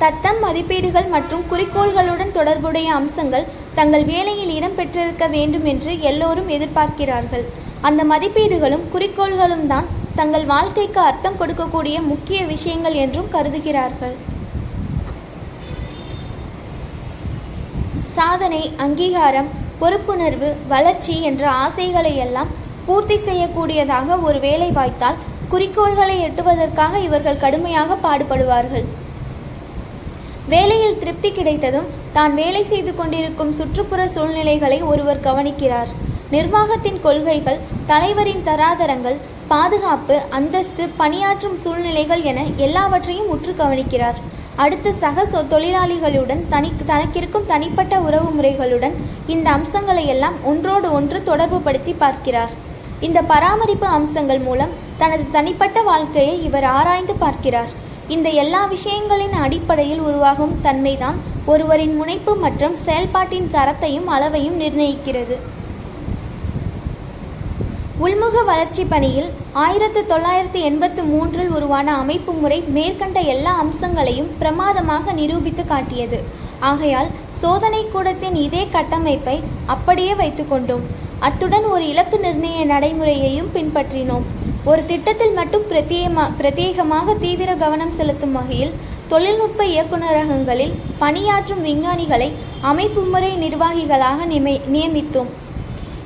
தத்தம் மதிப்பீடுகள் மற்றும் குறிக்கோள்களுடன் தொடர்புடைய அம்சங்கள் தங்கள் வேலையில் இடம்பெற்றிருக்க வேண்டும் என்று எல்லோரும் எதிர்பார்க்கிறார்கள். அந்த மதிப்பீடுகளும் குறிக்கோள்களும் தான் தங்கள் வாழ்க்கைக்கு அர்த்தம் கொடுக்கக்கூடிய முக்கிய விஷயங்கள் என்றும் கருதுகிறார்கள். சாதனை அங்கீகாரம் பொறுப்புணர்வு வளர்ச்சி என்ற ஆசைகளை எல்லாம் பூர்த்தி செய்யக்கூடியதாக ஒரு வேலை வாய்த்தால் குறிக்கோள்களை எட்டுவதற்காக இவர்கள் கடுமையாக பாடுபடுவார்கள். வேலையில் திருப்தி கிடைத்ததும் தான் வேலை செய்து கொண்டிருக்கும் சுற்றுப்புற சூழ்நிலைகளை ஒருவர் கவனிக்கிறார். நிர்வாகத்தின் கொள்கைகள் தலைவரின் தராதரங்கள் பாதுகாப்பு அந்தஸ்து பணியாற்றும் சூழ்நிலைகள் என எல்லாவற்றையும் உற்று கவனிக்கிறார். அடுத்து சக சொ தொழிலாளிகளுடன் தனி தனக்கிருக்கும் தனிப்பட்ட உறவு முறைகளுடன் இந்த அம்சங்களை எல்லாம் ஒன்றோடு ஒன்று தொடர்புபடுத்தி பார்க்கிறார். இந்த பராமரிப்பு அம்சங்கள் மூலம் தனது தனிப்பட்ட வாழ்க்கையை இவர் ஆராய்ந்து பார்க்கிறார். இந்த எல்லா விஷயங்களின் அடிப்படையில் உருவாகும் தன்மைதான் ஒருவரின் முனைப்பு மற்றும் செயல்பாட்டின் தரத்தையும் அளவையும் நிர்ணயிக்கிறது. உள்முக வளர்ச்சி பணியில் ஆயிரத்து தொள்ளாயிரத்து எண்பத்து மூன்றில் உருவான அமைப்பு முறை மேற்கண்ட எல்லா அம்சங்களையும் பிரமாதமாக நிரூபித்து காட்டியது. ஆகையால் சோதனை கூடத்தின் இதே கட்டமைப்பை அப்படியே வைத்துக்கொண்டோம் அத்துடன் ஒரு இலக்கு நிர்ணய நடைமுறையையும் பின்பற்றினோம். ஒரு திட்டத்தில் மட்டும் பிரத்யேகமா பிரத்யேகமாக தீவிர கவனம் செலுத்தும் வகையில் தொழில்நுட்ப இயக்குநரகங்களில் பணியாற்றும் விஞ்ஞானிகளை அமைப்பு முறை நிர்வாகிகளாக நிமை நியமித்தோம்.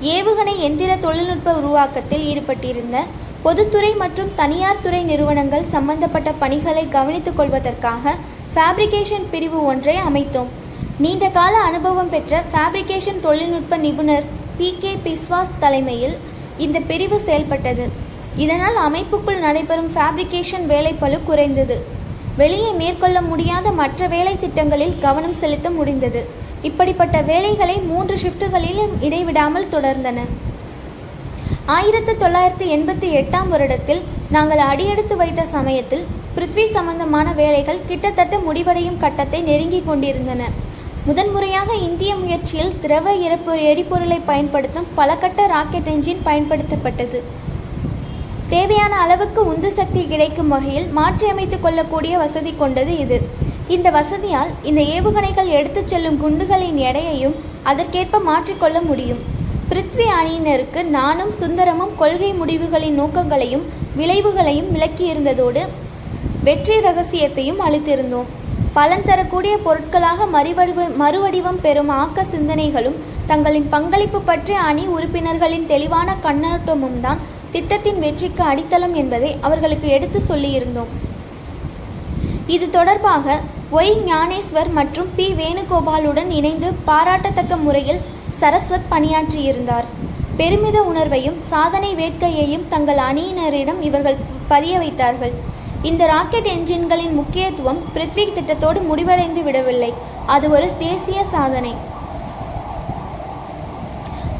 ஏவுகணை எந்திர தொழில்நுட்ப உருவாக்கத்தில் ஈடுபட்டிருந்த பொதுத்துறை மற்றும் தனியார் துறை நிறுவனங்கள் சம்பந்தப்பட்ட பணிகளை கவனித்துக் கொள்வதற்காக ஃபேப்ரிகேஷன் பிரிவு ஒன்றை அமைத்தோம். நீண்ட கால அனுபவம் பெற்ற ஃபேப்ரிகேஷன் தொழில்நுட்ப நிபுணர் பி கே பிஸ்வாஸ் தலைமையில் இந்த பிரிவு செயல்பட்டது. இதனால் அமைப்புக்குள் நடைபெறும் ஃபேப்ரிகேஷன் வேலைப்பழு குறைந்தது. வெளியே மேற்கொள்ள முடியாத மற்ற வேலை திட்டங்களில் கவனம் செலுத்த முடிந்தது. இப்படிப்பட்ட வேலைகளை மூன்று ஷிஃப்ட்டுகளிலும் இடைவிடாமல் தொடர்ந்தன. ஆயிரத்து தொள்ளாயிரத்து எண்பத்தி எட்டாம் வருடத்தில் நாங்கள் அடியெடுத்து வைத்த சமயத்தில் பிருத்வி சம்பந்தமான வேலைகள் கிட்டத்தட்ட முடிவடையும் கட்டத்தை நெருங்கிக் கொண்டிருந்தன. முதன்முறையாக இந்திய முயற்சியில் திரவ இறப்பு எரிபொருளை பயன்படுத்தும் பலகட்ட ராக்கெட் என்ஜின் பயன்படுத்தப்பட்டது. தேவையான அளவுக்கு உந்து சக்தி கிடைக்கும் வகையில் மாற்றியமைத்துக் கொள்ளக்கூடிய வசதி கொண்டது இது. இந்த வசதியால் இந்த ஏவுகணைகள் எடுத்துச் செல்லும் குண்டுகளின் எடையையும் அதற்கேற்ப மாற்றிக்கொள்ள முடியும். பிருத்வி அணியினருக்கு நானும் சுந்தரமும் கொள்கை முடிவுகளின் நோக்கங்களையும் விளைவுகளையும் விளக்கியிருந்ததோடு வெற்றி ரகசியத்தையும் அளித்திருந்தோம். பலன் தரக்கூடிய பொருட்களாக மறுவடிவ மறுவடிவம் பெறும் ஆக்க சிந்தனைகளும் தங்களின் பங்களிப்பு பற்றிய அணி உறுப்பினர்களின் தெளிவான கண்ணோட்டமும் தான் திட்டத்தின் வெற்றிக்கு அடித்தளம் என்பதை அவர்களுக்கு எடுத்து சொல்லியிருந்தோம். இது தொடர்பாக ஒய் ஞானேஸ்வர் மற்றும் பி வேணுகோபாலுடன் இணைந்து பாராட்டத்தக்க முறையில் சரஸ்வத் பணியாற்றியிருந்தார். பெருமித உணர்வையும் சாதனை வேட்கையையும் தங்கள் அணியினரிடம் இவர்கள் பதிய வைத்தார்கள். இந்த ராக்கெட் என்ஜின்களின் முக்கியத்துவம் பிருத்வி திட்டத்தோடு முடிவடைந்து விடவில்லை. அது ஒரு தேசிய சாதனை.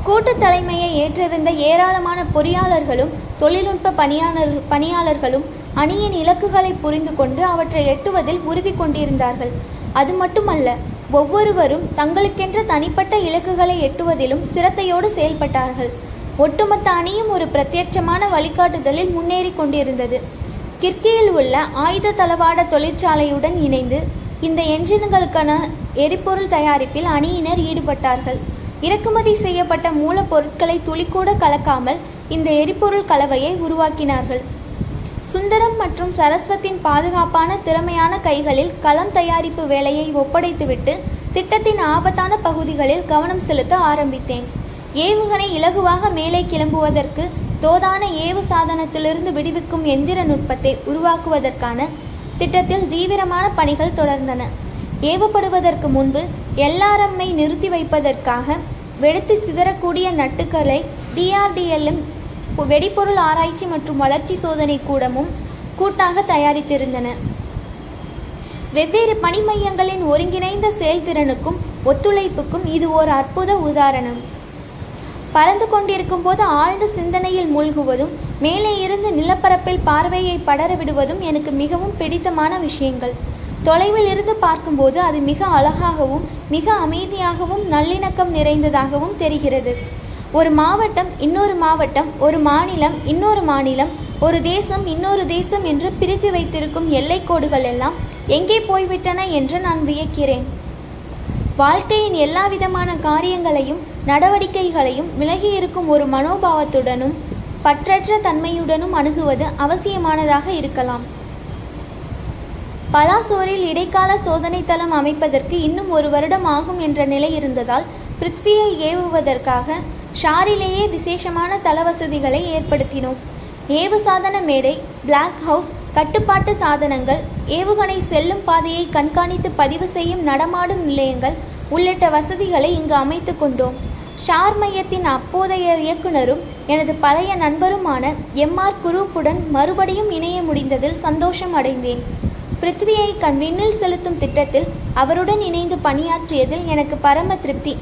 கூட்டு தலைமையை ஏற்றிருந்த ஏராளமான பொறியாளர்களும் தொழில்நுட்ப பணியாளர் பணியாளர்களும் அணியின் இலக்குகளை புரிந்து கொண்டு அவற்றை எட்டுவதில் உறுதி கொண்டிருந்தார்கள். அது மட்டுமல்ல ஒவ்வொருவரும் தங்களுக்கென்ற தனிப்பட்ட இலக்குகளை எட்டுவதிலும் சிரத்தையோடு செயல்பட்டார்கள். ஒட்டுமொத்த அணியும் ஒரு பிரத்யட்சமான வழிகாட்டுதலில் முன்னேறி கொண்டிருந்தது. கிர்கியில் உள்ள ஆயுத தளவாட தொழிற்சாலையுடன் இணைந்து இந்த என்ஜின்களுக்கான எரிபொருள் தயாரிப்பில் அணியினர் ஈடுபட்டார்கள். இறக்குமதி செய்யப்பட்ட மூலப்பொருட்களை துளிக்கூட கலக்காமல் இந்த எரிபொருள் கலவையை உருவாக்கினார்கள். சுந்தரம் மற்றும் சரஸ்வத்தின் பாதுகாப்பான திறமையான கைகளில் களம் தயாரிப்பு வேலையை ஒப்படைத்துவிட்டு திட்டத்தின் ஆபத்தான பகுதிகளில் கவனம் செலுத்த ஆரம்பித்தேன். ஏவுகணை இலகுவாக மேலே கிளம்புவதற்கு தோதான ஏவு சாதனத்திலிருந்து விடுவிக்கும் எந்திர நுட்பத்தை உருவாக்குவதற்கான திட்டத்தில் தீவிரமான பணிகள் தொடர்ந்தன. ஏவப்படுவதற்கு முன்பு எல்ஆர்எம்ஐ நிறுத்தி வைப்பதற்காக வெடித்து சிதறக்கூடிய நட்டுக்களை டிஆர்டிஎல்லும் வெடிபொருள் ஆராய்ச்சி மற்றும் வளர்ச்சி சோதனை கூடமும் கூட்டாக தயாரித்திருந்தன. வெவ்வேறு பணி மையங்களின் ஒருங்கிணைந்த செயல்திறனுக்கும் ஒத்துழைப்புக்கும் இது ஒரு அற்புத உதாரணம். பறந்து கொண்டிருக்கும் போது ஆழ்ந்த சிந்தனையில் மூழ்குவதும் மேலே இருந்து நிலப்பரப்பில் பார்வையை படர விடுவதும் எனக்கு மிகவும் பிடித்தமான விஷயங்கள். தொலைவில் இருந்து பார்க்கும்போது அது மிக அழகாகவும் மிக அமைதியாகவும் நல்லிணக்கம் நிறைந்ததாகவும் தெரிகிறது. ஒரு மாவட்டம் இன்னொரு மாவட்டம் ஒரு மாநிலம் இன்னொரு மாநிலம் ஒரு தேசம் இன்னொரு தேசம் என்று பிரித்து வைத்திருக்கும் எல்லைக்கோடுகள் எல்லாம் எங்கே போய்விட்டன என்று நான் வியக்கிறேன். வாழ்க்கையின் எல்லா விதமான காரியங்களையும் நடவடிக்கைகளையும் விலகி இருக்கும் ஒரு மனோபாவத்துடனும் பற்றற்ற தன்மையுடனும் அணுகுவது அவசியமானதாக இருக்கலாம். பலாசோரில் இடைக்கால சோதனை தளம் அமைப்பதற்கு இன்னும் ஒரு வருடம் ஆகும் என்ற நிலை இருந்ததால் பிருத்வியை ஏவுவதற்காக ஷாரிலேயே விசேஷமான தள வசதிகளை ஏற்படுத்தினோம். ஏவு சாதன மேடை பிளாக் ஹவுஸ் கட்டுப்பாட்டு சாதனங்கள் ஏவுகணை செல்லும் பாதையை கண்காணித்து பதிவு செய்யும் நடமாடும் நிலையங்கள் உள்ளிட்ட வசதிகளை இங்கு அமைத்து கொண்டோம். ஷார் மையத்தின் அப்போதைய இயக்குனரும் எனது பழைய நண்பருமான எம்ஆர் குரூப்புடன் மறுபடியும் இணைய முடிந்ததில் சந்தோஷம் அடைந்தேன். பிருத்வியை கண் விண்ணில் செலுத்தும் திட்டத்தில் அவருடன் இணைந்து பணியாற்றியதில் எனக்கு பரம திருப்தி.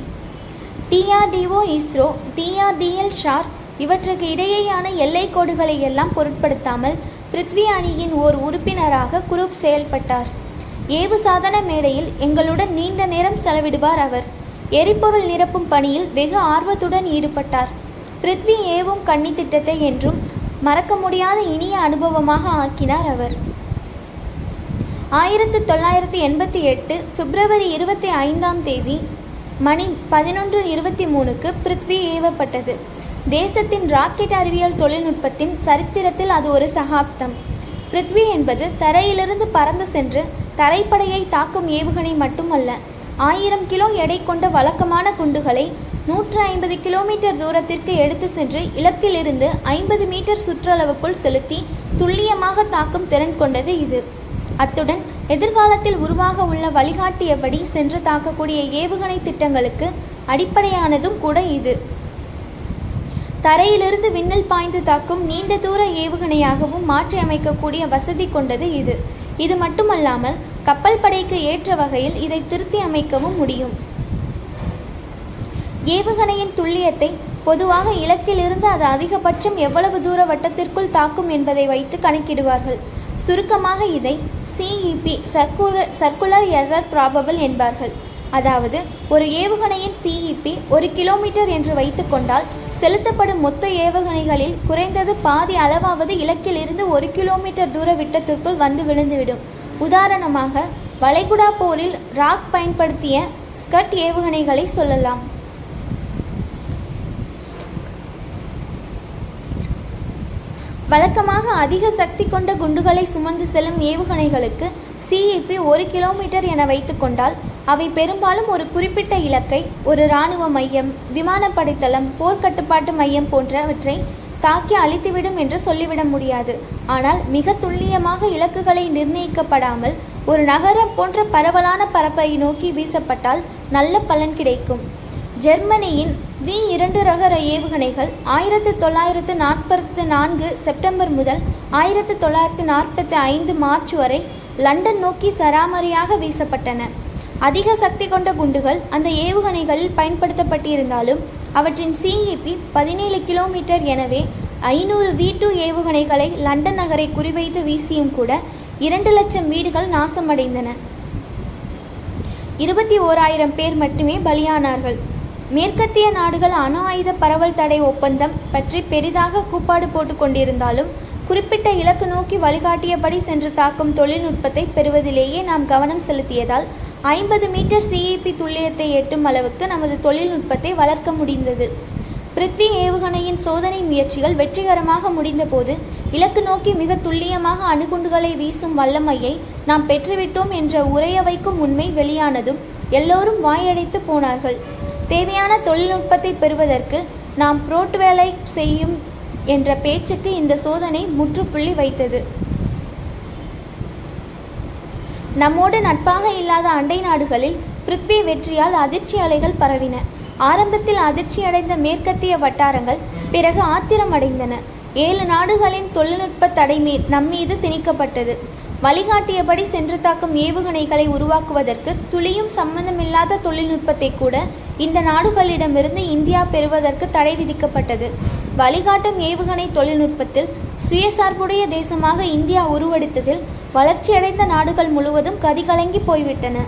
டிஆர்டிஓ இஸ்ரோ டிஆர்டிஎல் ஷார் இவற்றுக்கு இடையேயான எல்லை கோடுகளை எல்லாம் பொருட்படுத்தாமல் பிருத்வி அணியின் ஓர் உறுப்பினராக குரூப் செயல்பட்டார். ஏவு சாதன மேடையில் எங்களுடன் நீண்ட நேரம் செலவிடுவார் அவர். எரிபொருள் நிரப்பும் பணியில் வெகு ஆர்வத்துடன் ஈடுபட்டார். பிருத்வி ஏவும் கன்னி திட்டத்தை என்றும் மறக்க முடியாத இனிய அனுபவமாக ஆக்கினார் அவர். ஆயிரத்து தொள்ளாயிரத்தி எண்பத்தி எட்டு பிப்ரவரி இருபத்தி ஐந்தாம் தேதி மணி பதினொன்று இருபத்தி மூணுக்கு பிருத்வி ஏவப்பட்டது. தேசத்தின் ராக்கெட் அறிவியல் தொழில்நுட்பத்தின் சரித்திரத்தில் அது ஒரு சகாப்தம். பிருத்வி என்பது தரையிலிருந்து பறந்து சென்று தரைப்படையை தாக்கும் ஏவுகணை மட்டுமல்ல ஆயிரம் கிலோ எடை கொண்ட வழக்கமான குண்டுகளை நூற்று ஐம்பது கிலோமீட்டர் தூரத்திற்கு எடுத்து சென்று இலக்கிலிருந்து ஐம்பது மீட்டர் சுற்றளவுக்குள் செலுத்தி துல்லியமாக தாக்கும் திறன் கொண்டது இது. அத்துடன் எதிர்காலத்தில் உருவாக உள்ள வழிகாட்டியபடி சென்று தாக்கக்கூடிய ஏவுகணை திட்டங்களுக்கு அடிப்படையானதும் கூட இது. தரையிலிருந்து விண்ணில் பாய்ந்து தாக்கும் நீண்ட தூர ஏவுகணையாகவும் மாற்றி அமைக்கக்கூடிய வசதி கொண்டது இது. இது மட்டுமல்லாமல் கப்பல் படைக்கு ஏற்ற வகையில் இதை திருத்தி அமைக்கவும் முடியும். ஏவுகணையின் துல்லியத்தை பொதுவாக இலக்கிலிருந்து அது அதிகபட்சம் எவ்வளவு தூர வட்டத்திற்குள் தாக்கும் என்பதை வைத்து கணக்கிடுவார்கள். சுருக்கமாக இதை CEP circular circular error probable என்பார்கள். அதாவது ஒரு ஏவுகணையின் சிஇபி ஒரு கிலோமீட்டர் என்று வைத்துக்கொண்டால் செலுத்தப்படும் மொத்த ஏவுகணைகளில் குறைந்தது பாதி அளவாவது இலக்கிலிருந்து ஒரு கிலோமீட்டர் தூர விட்டத்திற்குள் வந்து விழுந்துவிடும். உதாரணமாக வளைகுடா போரில் ராக் பயன்படுத்திய ஸ்கட் ஏவுகணைகளை சொல்லலாம். வழக்கமாக அதிக சக்தி கொண்ட குண்டுகளை சுமந்து செல்லும் ஏவுகணைகளுக்கு சிஇபி ஒரு கிலோமீட்டர் என வைத்துக்கொண்டால் அவை பெரும்பாலும் ஒரு குறிப்பிட்ட இலக்கை ஒரு இராணுவ மையம் விமானப்படைத்தளம் போர்க்கட்டுப்பாட்டு மையம் போன்றவற்றை தாக்கி அழித்துவிடும் என்று சொல்லிவிட முடியாது. ஆனால் மிக துல்லியமாக இலக்குகளை நிர்ணயிக்கப்படாமல் ஒரு நகரம் போன்ற பரவலான பரப்பை நோக்கி வீசப்பட்டால் நல்ல பலன் கிடைக்கும். ஜெர்மனியின் வி இரண்டு ரக ஏவுகணைகள் ஆயிரத்து தொள்ளாயிரத்து நாற்பத்து நான்கு செப்டம்பர் முதல் ஆயிரத்து தொள்ளாயிரத்து நாற்பத்தி ஐந்து மார்ச் வரை லண்டன் நோக்கி சராமரியாக வீசப்பட்டன. அதிக சக்தி கொண்ட குண்டுகள் அந்த ஏவுகணைகளில் பயன்படுத்தப்பட்டிருந்தாலும் அவற்றின் சிஇபி பதினேழு கிலோமீட்டர் எனவே ஐநூறு வி டூ ஏவுகணைகளை லண்டன் நகரை குறிவைத்து வீசியும் கூட இரண்டு லட்சம் வீடுகள் நாசமடைந்தன. இருபத்தி ஓராயிரம் பேர் மட்டுமே பலியானார்கள். மேற்கத்திய நாடுகள் அணு ஆயுத பரவல் தடை ஒப்பந்தம் பற்றி பெரிதாக கூப்பாடு போட்டு கொண்டிருந்தாலும் குறிப்பிட்ட இலக்கு நோக்கி வழிகாட்டியபடி சென்று தாக்கும் தொழில்நுட்பத்தை பெறுவதிலேயே நாம் கவனம் செலுத்தியதால் ஐம்பது மீட்டர் சிஇபி துல்லியத்தை எட்டும் அளவுக்கு நமது தொழில்நுட்பத்தை வளர்க்க முடிந்தது. பிருத்வி ஏவுகணையின் சோதனை முயற்சிகள் வெற்றிகரமாக முடிந்தபோது இலக்கு நோக்கி மிக துல்லியமாக அணுகுண்டுகளை வீசும் வல்லமையை நாம் பெற்றுவிட்டோம் என்ற உரைய வைக்கும் உண்மை வெளியானதும் எல்லோரும் வாயடைத்து போனார்கள். தேவையான தொழில்நுட்பத்தை பெறுவதற்கு நாம் புரோட்வேலை செய்யும் என்ற பேச்சுக்கு இந்த சோதனை முற்றுப்புள்ளி வைத்தது. நம்மோடு நட்பாக இல்லாத அண்டை நாடுகளில் பிருத்வி வெற்றியால் அதிர்ச்சி அலைகள் பரவின. ஆரம்பத்தில் அதிர்ச்சியடைந்த மேற்கத்திய வட்டாரங்கள் பிறகு ஆத்திரமடைந்தன ஏழு நாடுகளின் தொழில்நுட்ப தடை மீ நம்மீது திணிக்கப்பட்டது. வழிகாட்டியபடி சென்று தாக்கும் ஏவுகணைகளை உருவாக்குவதற்கு துளியும் சம்பந்தமில்லாத தொழில்நுட்பத்தை கூட இந்த நாடுகளிடமிருந்து இந்தியா பெறுவதற்கு தடை விதிக்கப்பட்டது. வழிகாட்டும் ஏவுகணை தொழில்நுட்பத்தில் சுயசார்புடைய தேசமாக இந்தியா உருவெடுத்ததில் வளர்ச்சியடைந்த நாடுகள் முழுவதும் கதிகலங்கி போய்விட்டன.